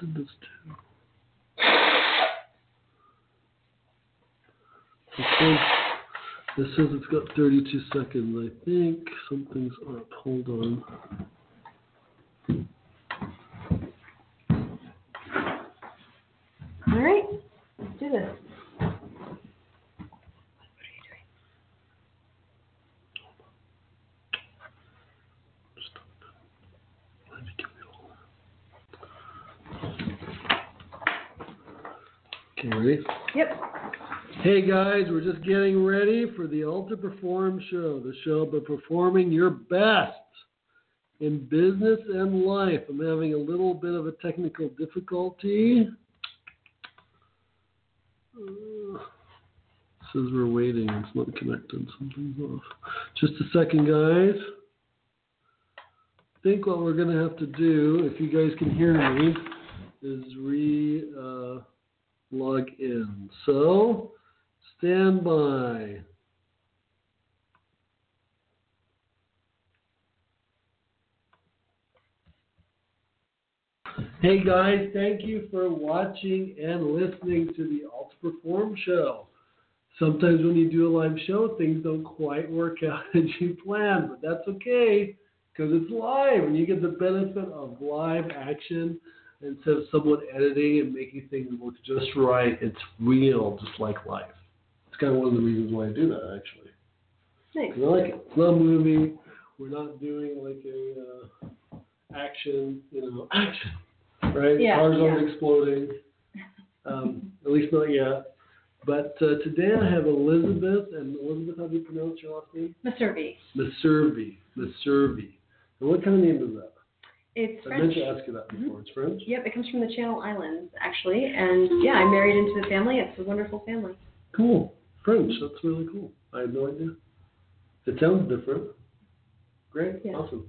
did this? Okay. This says it's got 32 seconds. I think something's up. Hold on. All right, let's do this. Okay, ready? Yep. Hey guys, we're just getting ready for the Ultra Perform show, the show about performing your best in business and life. I'm having a little bit of a technical difficulty. Uh, says we're waiting. It's not connected. Something's off. Just a second, guys. I think what we're going to have to do, if you guys can hear me, is re uh, log in. So, stand by. Hey guys, thank you for watching and listening to the Ultra Perform show. Sometimes when you do a live show, things don't quite work out as you planned, but that's okay because it's live and you get the benefit of live action instead of someone editing and making things look just right. It's real, just like life. It's kind of one of the reasons why I do that, actually. 'Cause I like it. It's not a movie. We're not doing like a uh, action, you know, action, right? Yeah, Cars aren't exploding. Um, at least not yet. But uh, today I have Elizabeth, and Elizabeth, how do you pronounce your last name? Meservy. Meservy. Meservy. And what kind of name is that? It's I meant French. to ask you that before. It's French? Yep, it comes from the Channel Islands, actually. And yeah, I married into the family. It's a wonderful family. Cool. French. That's really cool. I had no idea. It sounds different. Great. Yeah. Awesome.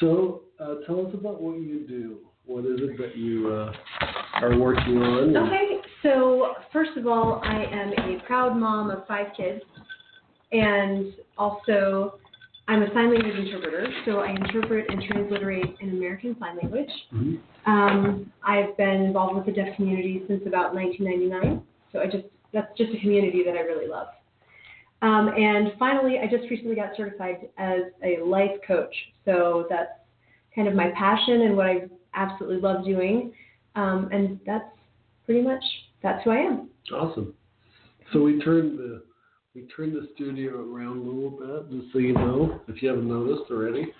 So uh, tell us about what you do. What is it that you uh, are working on? Okay, so first of all, I am a proud mom of five kids, and also I'm a sign language interpreter. So I interpret and transliterate in American Sign Language. Mhm. Um, I've been involved with the deaf community since about 1999. So I just that's just a community that I really love. Um, and finally, I just recently got certified as a life coach. So that's kind of my passion and what I absolutely love doing. Um, and that's pretty much that's who I am. Awesome. So we turned the we turned the studio around a little bit, just so you know, if you haven't noticed already.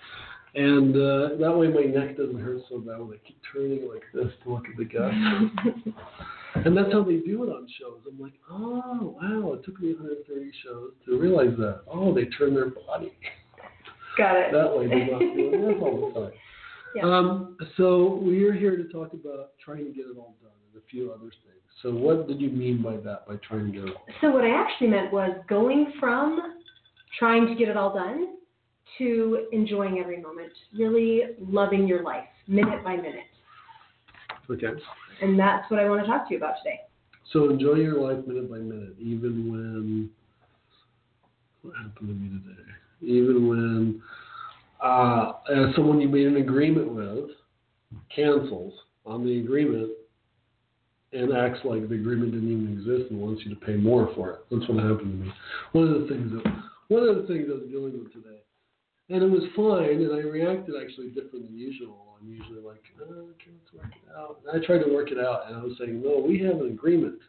And uh, that way my neck doesn't hurt so bad when I keep turning like this to look at the guests. and that's how they do it on shows. I'm like, oh wow, it took me 130 shows to realize that. Oh, they turn their body. Got it. That way they're not doing this all the time. Yeah. Um, so we are here to talk about trying to get it all done a few other things. So what did you mean by that, by trying to So what I actually meant was going from trying to get it all done to enjoying every moment, really loving your life minute by minute. Okay. And that's what I want to talk to you about today. So enjoy your life minute by minute, even when what happened to me today? Even when uh, someone you made an agreement with cancels on the agreement and acts like the agreement didn't even exist and wants you to pay more for it. That's what happened to me. One of the things that one of the things I was dealing with today. And it was fine, and I reacted actually different than usual. I'm usually like, oh, okay, let's work it out. And I tried to work it out, and I was saying, no, we have an agreement.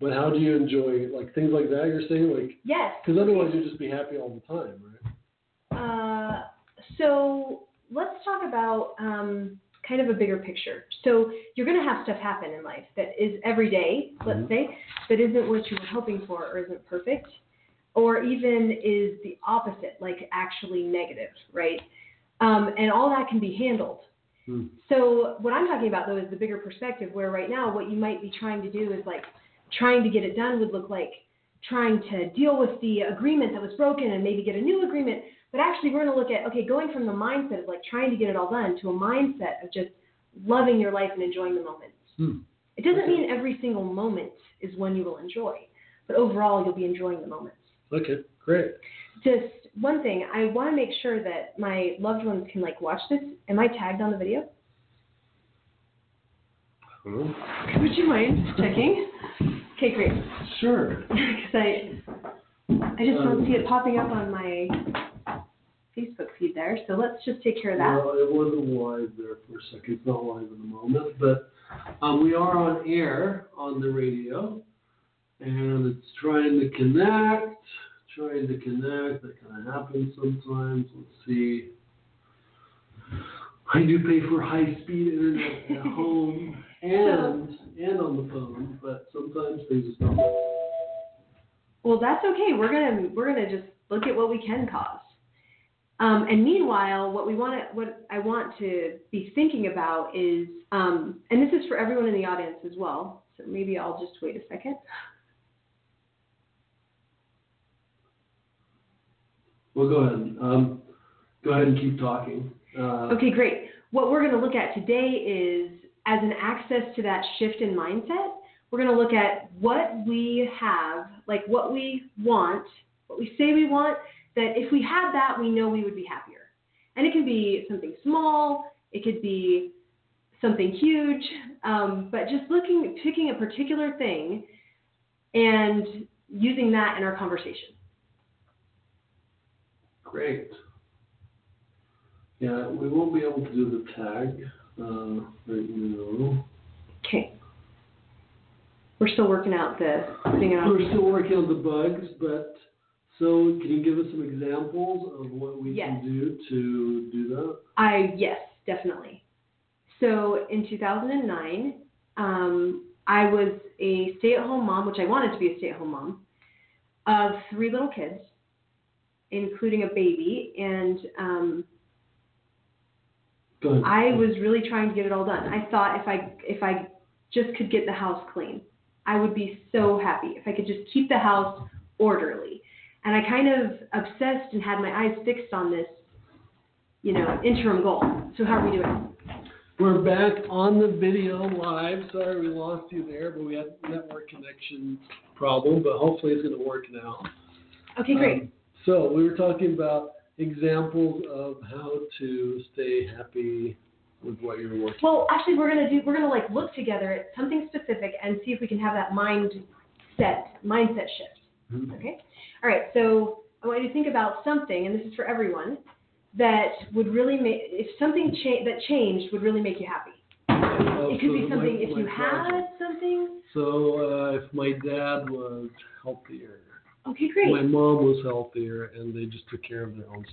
But how do you enjoy like things like that? You're saying like Yes. because otherwise you'd just be happy all the time, right? Uh, so let's talk about um, kind of a bigger picture. So you're going to have stuff happen in life that is every day, let's Mhm. say, that isn't what you were hoping for or isn't perfect. or even is the opposite, like actually negative, right? Um, and all that can be handled. Hmm. So what I'm talking about though is the bigger perspective where right now what you might be trying to do is like trying to get it done would look like trying to deal with the agreement that was broken and maybe get a new agreement. But actually we're going to look at okay, going from the mindset of like trying to get it all done to a mindset of just loving your life and enjoying the moments. Hmm. It doesn't mean every single moment is one you will enjoy, but overall you'll be enjoying the moments. Okay, great. Just one thing, I want to make sure that my loved ones can like watch this. Am I tagged on the video? Would you mind checking? Okay, great. sure. Because I, I just don't see it popping up on my Facebook feed there. So let's just take care of that. Well, it wasn't live there for a second. It's not live at the moment, but um, we are on air on the radio, and it's trying to connect, trying to connect. That kind of happens sometimes. Let's see. I do pay for high-speed internet at home and and on the phone, but sometimes things just don't. Well, that's okay. We're gonna we're gonna just look at what we can cause. Um, and meanwhile, what we want to what I want to be thinking about is, um, and this is for everyone in the audience as well. So maybe I'll just wait a second. Well, go ahead. Um, go ahead and keep talking. Uh, Okay, great. What we're going to look at today is as an access to that shift in mindset, we're going to look at what we have, like what we want, what we say we want, that if we had that, we know we would be happier. And it can be something small, it could be something huge, um, but just looking, picking a particular thing and using that in our conversation. Great. Yeah, we won't be able to do the tag uh, right now. Okay. We're still working out the putting it on. We're still working on the bugs, but so can you give us some examples of what we Yes. can do to do that? I yes, definitely. So in 2009, um, I was a stay-at-home mom, which I wanted to be a stay-at-home mom, of three little kids, including a baby, and um, I was really trying to get it all done. I thought if I if I just could get the house clean, I would be so happy. If I could just keep the house orderly. And I kind of obsessed and had my eyes fixed on this, you know, interim goal. So how are we doing? We're back on the video live. Sorry we lost you there, but we had network connection problem, but hopefully it's going to work now. Okay, great. Um, so we were talking about examples of how to stay happy with what you're working. Well, actually, we're gonna do we're gonna like look together at something specific and see if we can have that mindset mindset shift. Mhm. Okay. All right. So I want you to think about something, and this is for everyone, that would really make if something cha- that changed would really make you happy. Uh, It could so be my- something if my you project. had something. So uh, if my dad was healthier, Okay, great. my mom was healthier, and they just took care of their own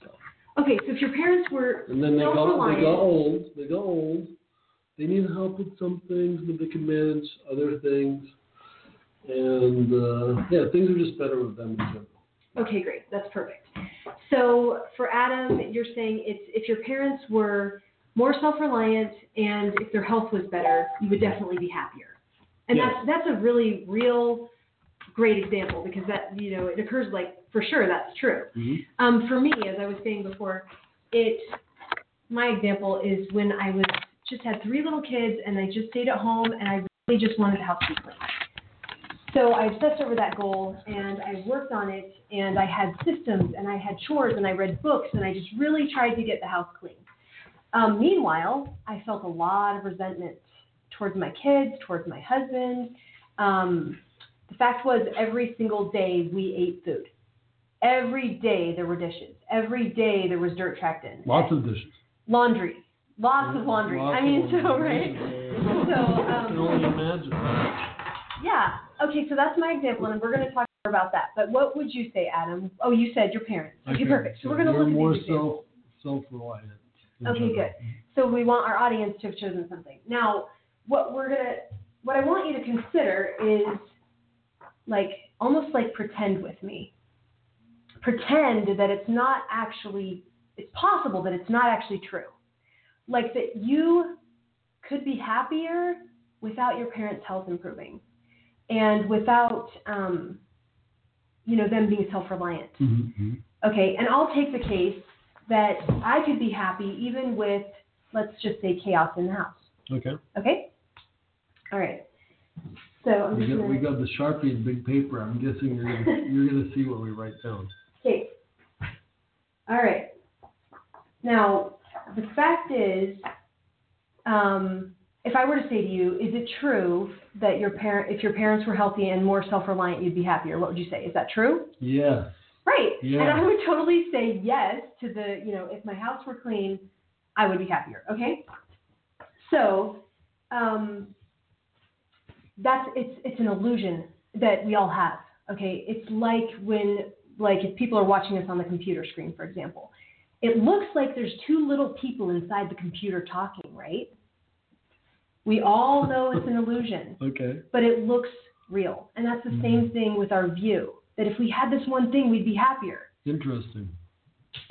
stuff. Okay, so if your parents were And then they got they got old. They got old. They need help with some things, but they can manage other things. And uh, yeah, things are just better with them in general. Okay, great. That's perfect. So for Adam, you're saying it's if your parents were more self-reliant and if their health was better, you would definitely be happier. And Yes. that's that's a really real great example because that you know it occurs like for sure that's true. Mhm. Um, for me, as I was saying before, it my example is when I was just had three little kids and I just stayed at home and I really just wanted the house to be clean. So I obsessed over that goal and I worked on it and I had systems and I had chores and I read books and I just really tried to get the house clean. Um, meanwhile, I felt a lot of resentment towards my kids, towards my husband. Um, the fact was, every single day we ate food. Every day there were dishes. Every day there was dirt tracked in. Lots of dishes. laundry. Lots of laundry. Lots I of mean, so laundry. right. So I can only um, imagine. yeah. Okay, so that's my example, and we're going to talk more about that. But what would you say, Adam? Oh, you said your parents. Okay, perfect. So we're going to look at more these examples. self self-reliant. Okay, good. So we want our audience to have chosen something. Now, what we're gonna, what I want you to consider is like almost like pretend with me. pretend that it's not actually, it's possible that it's not actually true. Like that you could be happier without your parents' health improving and without, um, you know, them being self reliant. Mm-hmm. Okay, and I'll take the case that I could be happy even with, let's just say, chaos in the house. Okay. Okay? All right. So I'm We just got, gonna, got the Sharpie and big paper. I'm guessing you're gonna, you're gonna see what we write down. okay. All right. Now, the fact is, um, if I were to say to you, is it true that your parent, if your parents were healthy and more self-reliant, you'd be happier? What would you say? Is that true? Yes. Right. Yeah. And I would totally say yes to the, you know, if my house were clean, I would be happier. Okay. So, um, that's it's it's an illusion that we all have. Okay. It's like when like if people are watching us on the computer screen, for example, it looks like there's two little people inside the computer talking, right? We all know it's an illusion Okay. but it looks real. And that's the same thing with our view. That if we had this one thing, we'd be happier. Interesting.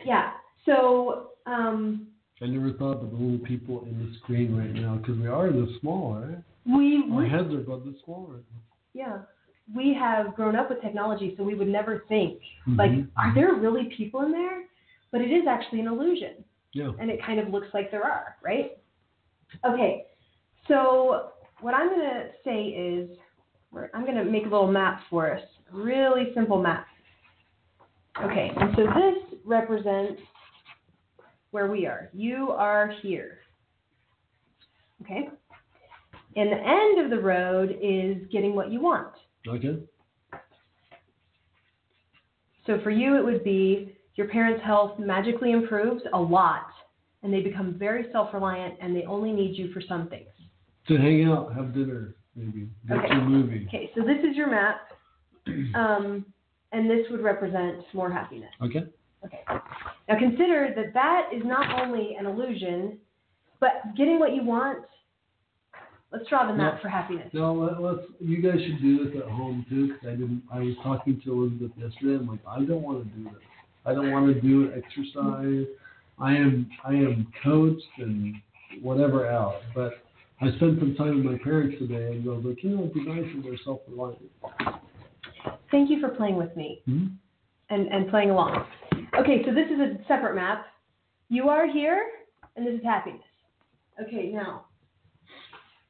Yeah. So, um, I never thought of the little people in the screen right now because we are this small, right? we, Our we heads are about this small right now. yeah, we have grown up with technology, so we would never think like, Mhm. are there really people in there? But it is actually an illusion, Yeah. and it kind of looks like there are, right? Okay. So what I'm gonna say is, I'm gonna make a little map for us. Really simple map. Okay, and so this represents where we are. You are here. Okay? And the end of the road is getting what you want. Okay. So for you, it would be your parents' health magically improves a lot, and they become very self reliant, and they only need you for some things. To hang out, have dinner, maybe. Get Okay. your movie. Okay, so this is your map, um, and this would represent more happiness. Okay. Okay. Now consider that that is not only an illusion, but getting what you want. Let's draw the map for happiness. Now let, let's. You guys should do this at home too. Because I didn't. I was talking to Elizabeth yesterday. I'm like, I don't want to do this. I don't want to do exercise. I am. I am coached and whatever else. But I spent some time with my parents today, and I was like, you know, it'd be nice if they're self-reliant. Thank you for playing with me Hmm? and, and playing along. Okay, so this is a separate map. You are here, and this is happiness. Okay, now,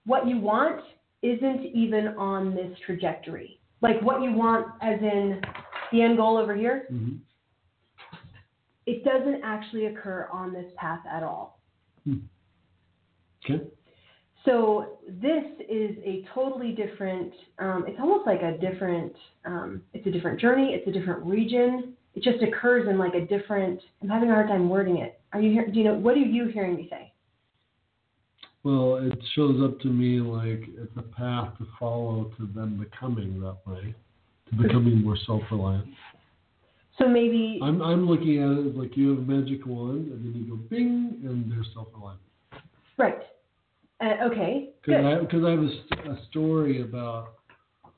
what you want isn't even on this trajectory. Like what you want, as in the end goal over here, hmm it doesn't actually occur on this path at all. Okay. So this is a totally different. Um, it's almost like a different. Um, it's a different journey. It's a different region. It just occurs in like a different. I'm having a hard time wording it. Are you hear? Do you know? What are you hearing me say? Well, it shows up to me like it's a path to follow to them becoming that way, to becoming more self-reliant. So maybe. I'm I'm looking at it like you have a magic wand, and then you go bing, and they're self-reliant. Right. Uh, okay. Because. I because I have a, a story about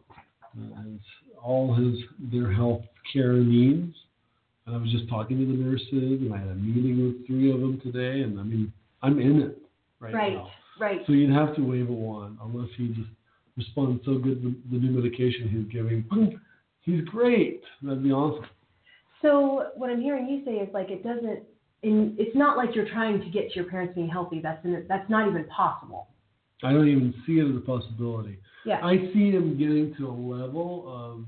uh, his, all his their health care needs, and I was just talking to the nurses, and I had a meeting with three of them today, and I mean I'm in it right, Right. now. Right. So you'd have to wave a wand unless he just responds so good to the new medication he's giving. He's great. That'd be awesome. So what I'm hearing you say is like it doesn't. In, it's not like you're trying to get to your parents being healthy. That's in, that's not even possible. I don't even see it as a possibility. Yeah. I see him getting to a level of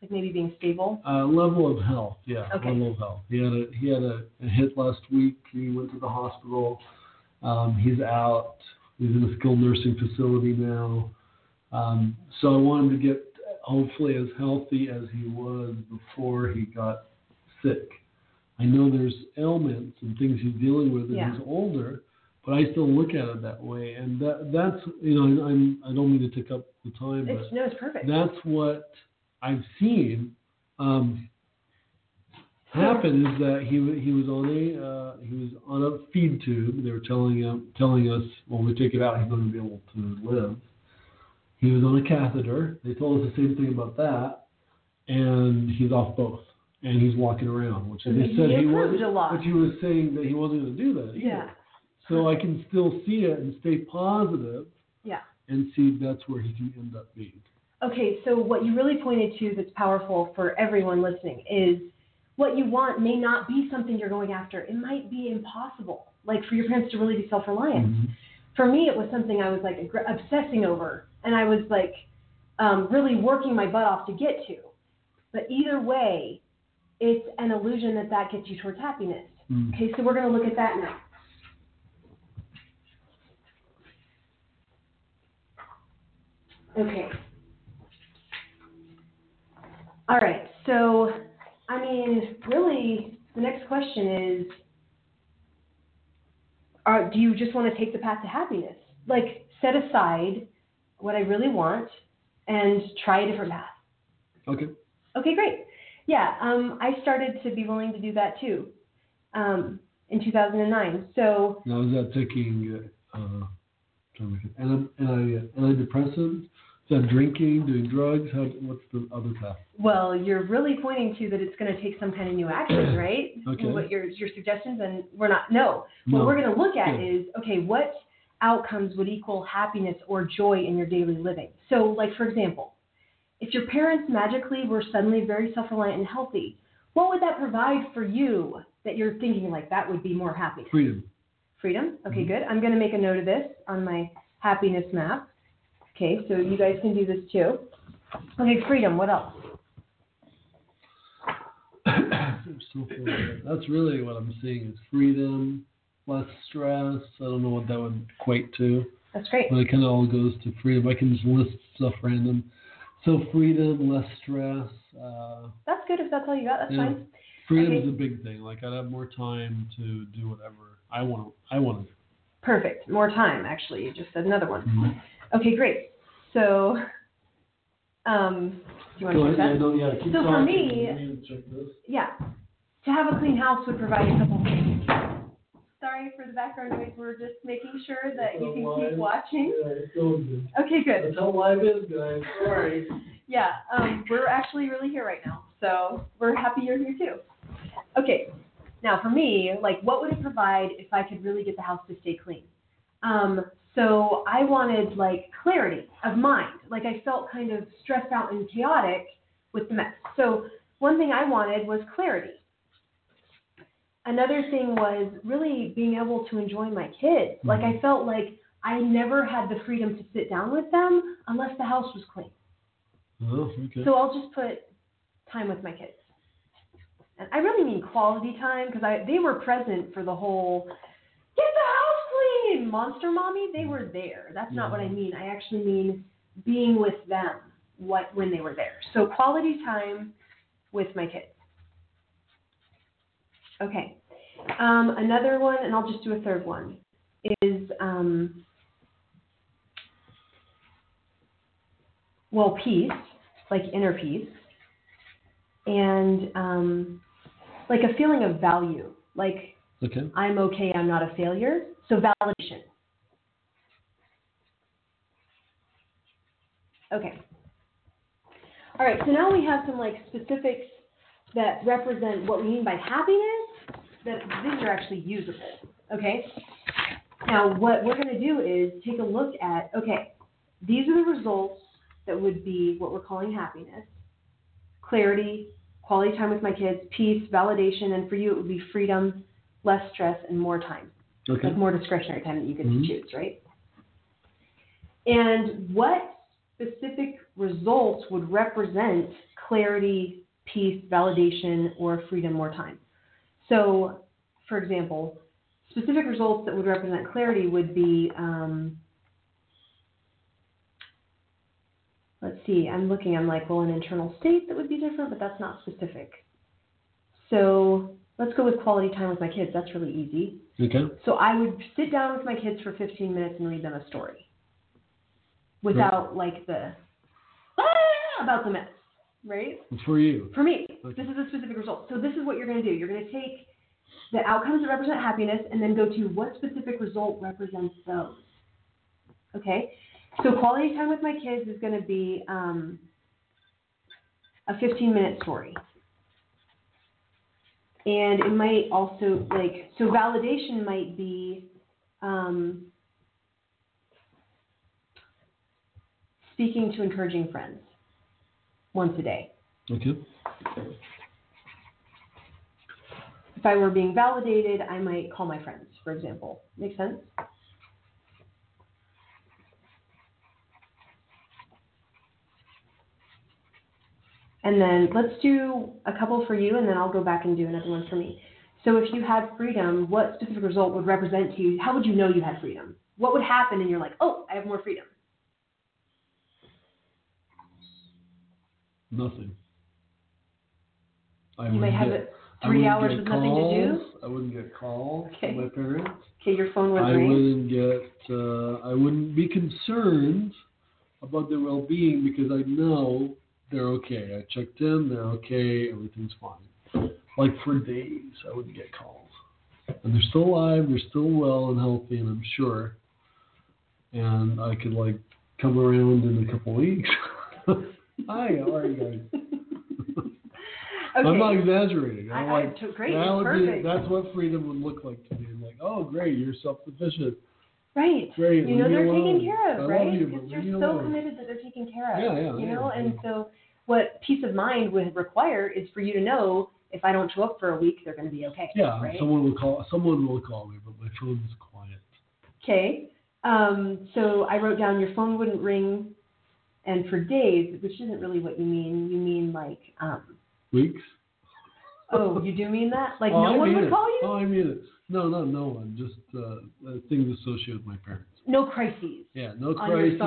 like maybe being stable. A level of health. Yeah, Okay. level of health. He had a he had a, a hit last week. He went to the hospital. Um, he's out. He's in a skilled nursing facility now. Um, so I want him to get hopefully as healthy as he was before he got sick. I know there's ailments and things he's dealing with Yeah. he's older, but I still look at it that way. And that that's you know I'm I don't mean to take up the time, but It's, no, it's perfect. that's what I've seen um, happen is that he he was on a uh, he was on a feed tube. They were telling him telling us when we take it out, he's going to be able to live. He was on a catheter. They told us the same thing about that, and he's off both. And he's walking around, which he said he wasn't. a lot. But he was saying that he wasn't going to do that. Either. Yeah. So I can still see it and stay positive Yeah. and see that's where he can end up being. Okay, so what you really pointed to that's powerful for everyone listening is what you want may not be something you're going after. It might be impossible, like for your parents to really be self reliant. Mm-hmm. For me, it was something I was like obsessing over, and I was like um, really working my butt off to get to. But either way, it's an illusion that that gets you towards happiness. Mm. Okay, so we're going to look at that now. Okay. All right, so I mean, really, the next question is are, do you just want to take the path to happiness? Like, set aside what I really want and try a different path. Okay. Okay, great. Yeah, um, I started to be willing to do that too um, in 2009. So, Now is that taking uh, trying to think, anti, anti, antidepressants? Is that drinking, doing drugs? How, what's the other path? well, you're really pointing to that it's going to take some kind of new action, right? Okay. What your your suggestions, and we're not. No, No. what we're going to look at Yeah. is okay, what outcomes would equal happiness or joy in your daily living? So, like for example, if your parents magically were suddenly very self-reliant and healthy, what would that provide for you that you're thinking like that would be more happiness? Freedom. Freedom. Okay, Mhm. good. I'm going to make a note of this on my happiness map. Okay, so you guys can do this too. Okay, freedom. What else? That's really what I'm seeing is freedom, less stress. I don't know what that would equate to, That's great. but it kind of all goes to freedom. I can just list stuff random. So freedom, less stress. Uh, That's good if that's all you got. That's Yeah. fine. freedom Okay. is a big thing. Like I'd have more time to do whatever I want. I want to. Perfect. More time, actually. You just said another one. Mhm. Okay, great. So, um, do you want to ahead. Yeah, that? no, yeah, keep So for me- to. Yeah. To have a clean house would provide a couple things. Sorry for the background noise. We're just making sure that you can keep watching. Yeah, it's going good. Okay, good. That's how live is, guys. Sorry. Yeah, um, we're actually really here right now, so we're happy you're here too. Okay, now for me, like, what would it provide if I could really get the house to stay clean? Um, so I wanted like clarity of mind. Like I felt kind of stressed out and chaotic with the mess. So one thing I wanted was clarity. Another thing was really being able to enjoy my kids. Like mm-hmm. I felt like I never had the freedom to sit down with them unless the house was clean. Oh, okay. So I'll just put time with my kids. And I really mean quality time because I they were present for the whole get the house clean, monster mommy. They were there. That's not what I mm-hmm. mean. I actually mean being with them what when they were there. So quality time with my kids. Okay. Um, another one, and I'll just do a third one, is um, well, peace, like inner peace, and um, like a feeling of value, like okay. I'm okay, I'm not a failure. So validation. Okay. All right, so now we have some like specifics that represent what we mean by happiness, that these are actually usable. Okay? Now, what we're going to do is take a look at okay, these are the results that would be what we're calling happiness clarity, quality time with my kids, peace, validation, and for you it would be freedom, less stress, and more time. Okay. Like more discretionary time that you get Mhm. to choose, right? And what specific results would represent clarity, peace, validation, or freedom, more time? So, for example, specific results that would represent clarity would be um, let's see, I'm looking, I'm like, well, an internal state that would be different, but that's not specific. So let's go with quality time with my kids. That's really easy. Okay. So I would sit down with my kids for 15 minutes and read them a story without like the ah, about the mess, right? It's For you. For me, Okay. this is a specific result. So this is what you're going to do. You're going to take the outcomes that represent happiness and then go to what specific result represents those. Okay? So quality time with my kids is going to be um, a 15 minute story. and it might also like so validation might be um, speaking to encouraging friends once a day. Okay. If I were being validated, I might call my friends, for example. Make sense? And then let's do a couple for you, and then I'll go back and do another one for me. So if you had freedom, what specific result would represent to you? How would you know you had freedom? What would happen and you're like, oh, I have more freedom? Nothing. I You might have get- it three hours with nothing to do. I wouldn't get calls Okay. from my parents. Okay, your phone would I ring. wouldn't get. Uh, I wouldn't be concerned about their well-being because I know they're okay. I checked in. They're okay. Everything's fine. Like for days, I wouldn't get calls, and they're still alive. They're still well and healthy, and I'm sure. And I could like come around in a couple weeks. Hi, how are you guys? Okay. I'm not exaggerating. I, I'm I, like, to- great, that would perfect. be, that's what freedom would look like to me. I'm like, oh, great, you're self-sufficient. Right. Great, You know they're alone. taken care of, love right? you, Because you're so alone. committed that they're taken care of. Yeah, yeah, You yeah, know, and so what peace of mind would require is for you to know if I don't show up for a week, they're going to be okay. Yeah, Right. someone will call. Someone will call me, but my phone is quiet. Okay. Um, so I wrote down your phone wouldn't ring, and for days, which isn't really what you mean. You mean like, um, Weeks. oh, you do mean that? Like oh, no I one would it. call you? Oh, I mean it. No, not no one. Just uh, uh, things associated with my parents. No crises. Yeah, no crises,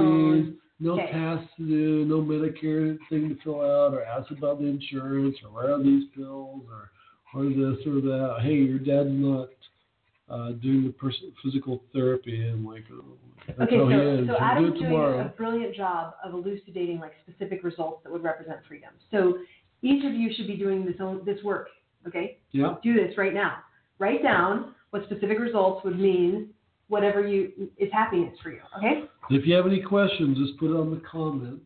no Okay. tasks to do, no Medicare thing to fill out, or ask about the insurance, or where are these pills, or or this or that. Hey, your dad's not uh, doing the pers- physical therapy, and like, that's Okay, how he so, is. so He'll Adam's do it doing a brilliant job of elucidating like specific results that would represent freedom. So each of you should be doing this own, this work. Okay, Yeah. do this right now. Write down what specific results would mean whatever you is happiness for you. Okay. If you have any questions, just put it on the comments.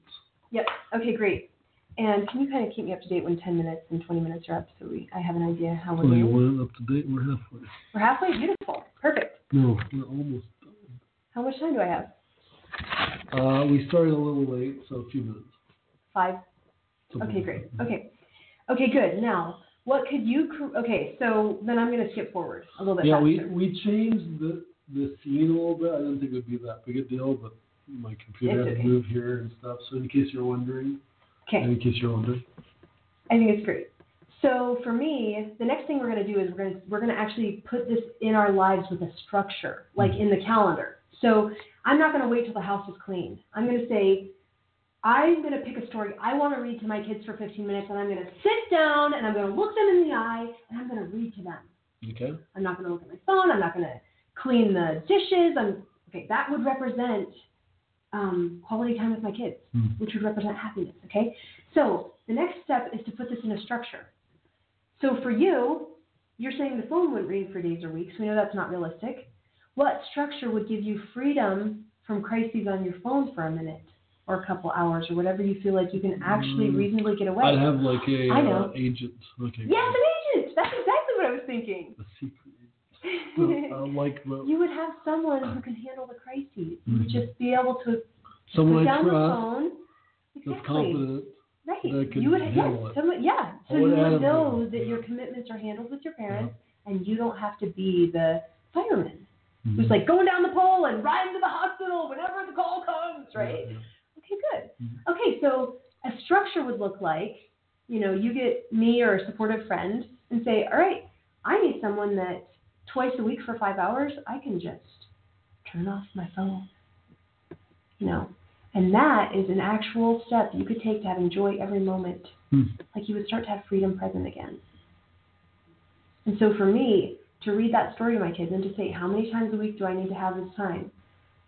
Yep. Okay, great. And can you kind of keep me up to date when 10 minutes and 20 minutes are up so we I have an idea how we're doing? it up to date? We're halfway. We're halfway. Beautiful. Perfect. No, we're almost done. How much time do I have? Uh, we started a little late, so a few minutes. Five. Something Okay, great. Okay. Okay, good. Now, what could you? Okay, so then I'm going to skip forward a little bit Yeah, we, faster. we changed the the scene a little bit. I didn't think it would be that big a deal, but my computer It's had okay. to move here and stuff. So in case you're wondering, Okay, in case you're wondering, I think it's great. So for me, the next thing we're going to do is we're going to we're going to actually put this in our lives with a structure, like in the calendar. So I'm not going to wait till the house is clean. I'm going to say, I'm going to pick a story I want to read to my kids for 15 minutes, and I'm going to sit down and I'm going to look them in the eye and I'm going to read to them. okay? I'm not going to look at my phone. I'm not going to clean the dishes. I'm okay. That would represent um, quality time with my kids, Hmm. which would represent happiness. Okay. So the next step is to put this in a structure. So for you, you're saying the phone wouldn't ring for days or weeks. We know that's not realistic. What structure would give you freedom from crises on your phone for a minute or a couple hours or whatever you feel like you can actually Mm, reasonably get away? I'd have like a I uh, know. agent. Okay. yes, an agent. That's exactly what I was thinking. A secret. Uh, like the, you would have someone who can handle the crises. You would Mhm. just be able to someone put I down the phone. that's Exactly. confident. Right. that can you would handle yes, it. someone, yeah. So you would would know that yeah. your commitments are handled with your parents, and you don't have to be the fireman who's Mhm. like going down the pole and riding to the hospital whenever the call comes, right? Yeah, Okay, good. Mhm. Okay, so a structure would look like, you know, you get me or a supportive friend and say, all right, I need someone that twice a week for five hours, I can just turn off my phone. You know, and that is an actual step you could take to having joy every moment. Hmm. Like you would start to have freedom present again. And so for me, to read that story to my kids and to say, how many times a week do I need to have this time?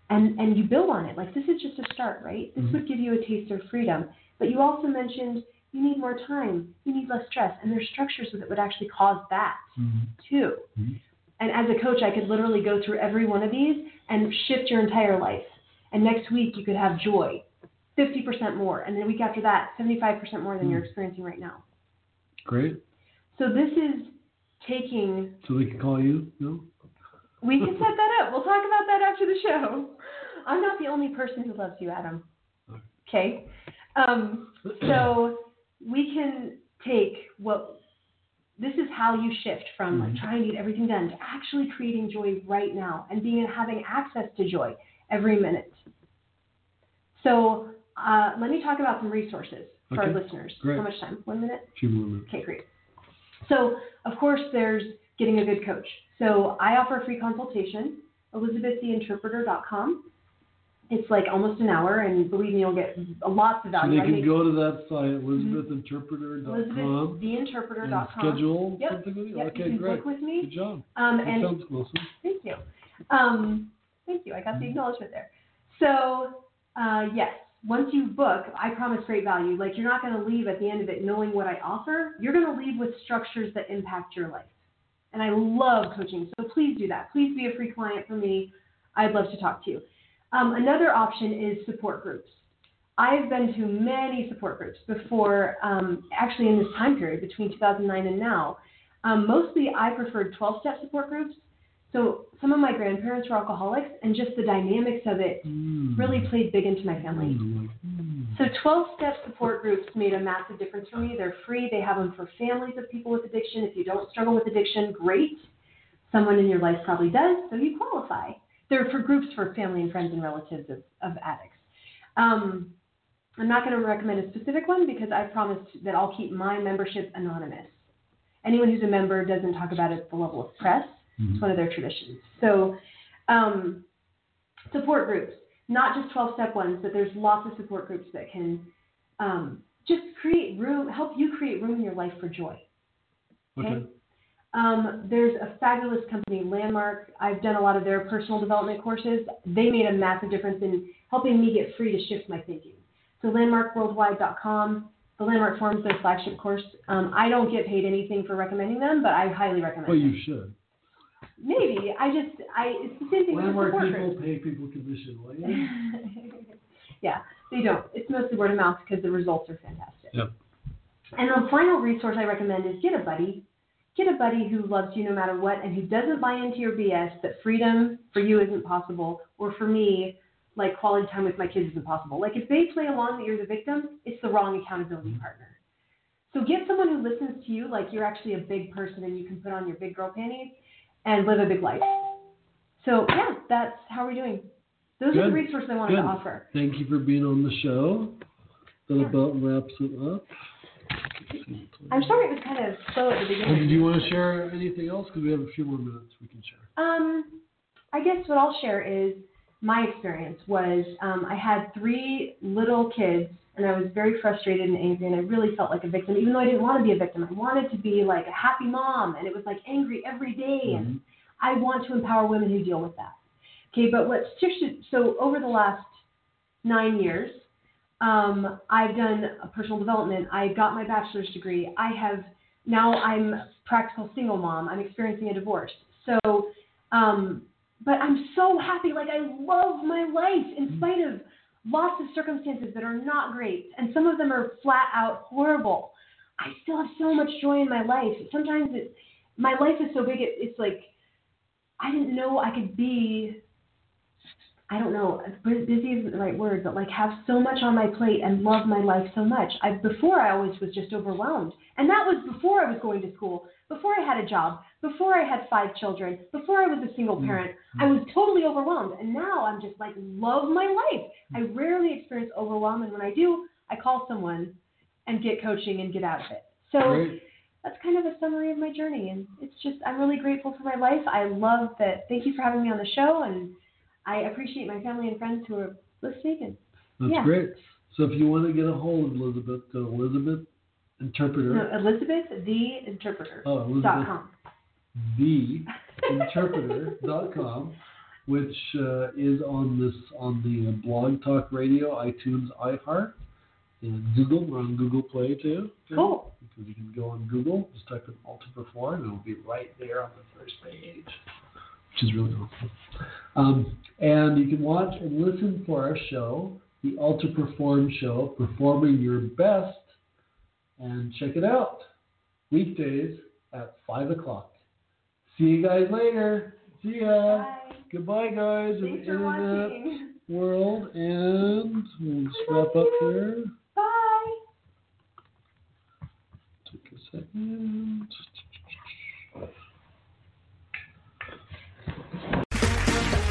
And and you build on it. Like this is just a start, right? This Mhm. would give you a taste of freedom. But you also mentioned you need more time, you need less stress, and there's structures that would actually cause that Mhm. too. Mhm. And as a coach, I could literally go through every one of these and shift your entire life. And next week you could have joy, 50% more, and the week after that, 75% more than Hmm. you're experiencing right now. Great. So this is taking So they can call you? No? We can set that up. We'll talk about that after the show. I'm not the only person who loves you, Adam. Okay. Um, so we can take what this is how you shift from like trying to get everything done to actually creating joy right now and being having access to joy every minute. So uh, let me talk about some resources for our listeners. Great. How much time? One minute? Few more minutes. Okay, great. So, of course, there's getting a good coach. So, I offer a free consultation, elizabeththeinterpreter.com. It's like almost an hour, and believe me, you'll get lots of value. they I can go to that site, elizabethinterpreter.com, and elizabeththeinterpreter.com. schedule Yep. something with you? Yep, okay, you can great. book with me. Good job. Um, That and sounds awesome. Thank you. Um, thank you. I got the acknowledgement there. So, uh, yes, once you book, I promise great value. Like, you're not going to leave at the end of it knowing what I offer. You're going to leave with structures that impact your life. And I love coaching. So, please do that. Please be a free client for me. I'd love to talk to you. Um, another option is support groups. I've been to many support groups before, um, actually, in this time period between 2009 and now. Um, mostly, I preferred 12 step support groups. So some of my grandparents were alcoholics, and just the dynamics of it Mm. really played big into my family. Mm. So 12 step support groups made a massive difference for me. They're free. They have them for families of people with addiction. If you don't struggle with addiction, great. Someone in your life probably does, so you qualify. They're for groups for family and friends and relatives of, of addicts. Um, I'm not going to recommend a specific one because I promised that I'll keep my membership anonymous. Anyone who's a member doesn't talk about it at the level of press. It's one of their traditions. So, um, support groups, not just 12 step ones, but there's lots of support groups that can um, just create room, help you create room in your life for joy. Okay. Um, there's a fabulous company, Landmark. I've done a lot of their personal development courses. They made a massive difference in helping me get free to shift my thinking. So landmarkworldwide.com, the Landmark Forums, their flagship course. Um, I don't get paid anything for recommending them, but I highly recommend Well, them. you should. Maybe. I just, I, it's the same thing with Landmark people pay people commission, you? yeah, they don't. It's mostly word of mouth because the results are fantastic. Yep. And the final resource I recommend is get a buddy. Get a buddy who loves you no matter what and who doesn't buy into your BS that freedom for you isn't possible, or for me, like quality time with my kids isn't possible. Like if they play along that you're the victim, it's the wrong accountability mm-hmm. partner. So get someone who listens to you like you're actually a big person and you can put on your big girl panties and live a big life. So yeah, that's how we're doing. Those are the resources I wanted Good. to offer. Thank you for being on the show. That Yeah. about wraps it up. I'm sorry it was kind of slow at the beginning. did you want to share anything else? Because we have a few more minutes we can share. Um, I guess what I'll share is my experience was um, I had three little kids and I was very frustrated and angry and I really felt like a victim, even though I didn't want to be a victim. I wanted to be like a happy mom and it was like angry every day and I want to empower women who deal with that. Okay, but what's so over the last nine years, um, I've done personal development. I got my bachelor's degree. I have now I'm practical single mom. I'm experiencing a divorce. So, um, but I'm so happy. Like I love my life in spite of lots of circumstances that are not great, and some of them are flat out horrible. I still have so much joy in my life. Sometimes it, my life is so big. It, it's like I didn't know I could be. I don't know, busy isn't the right word, but like have so much on my plate and love my life so much. I before I always was just overwhelmed, and that was before I was going to school, before I had a job, before I had five children, before I was a single mm-hmm. parent. I was totally overwhelmed, and now I'm just like love my life. I mm-hmm. rarely experience overwhelm, and when I do, I call someone and get coaching and get out of it. So Great. that's kind of a summary of my journey and it's just i'm really grateful for my life i love that thank you for having me on the show and i appreciate my family and friends who are listening and That's Yeah. great. So if you want to get a hold of Elizabeth, go Elizabeth Interpreter. no, elizabeth the interpreter Oh, dot com the interpreter.com, which uh, is on this on the uh, Blog Talk Radio, iTunes, iHeart, and Google. We're on Google Play too. okay? Cool. Because you can go on Google, just type in Ultra Perform, and it'll be right there on the first page, which is really awesome. Um, and you can watch and listen for our show, the Ultra Perform Show, performing your best, and check it out weekdays at five o'clock. See you guys later. See ya. Bye. Goodbye, guys. in Thanks the for internet watching. world. And let's wrap up here. Bye. Take a second.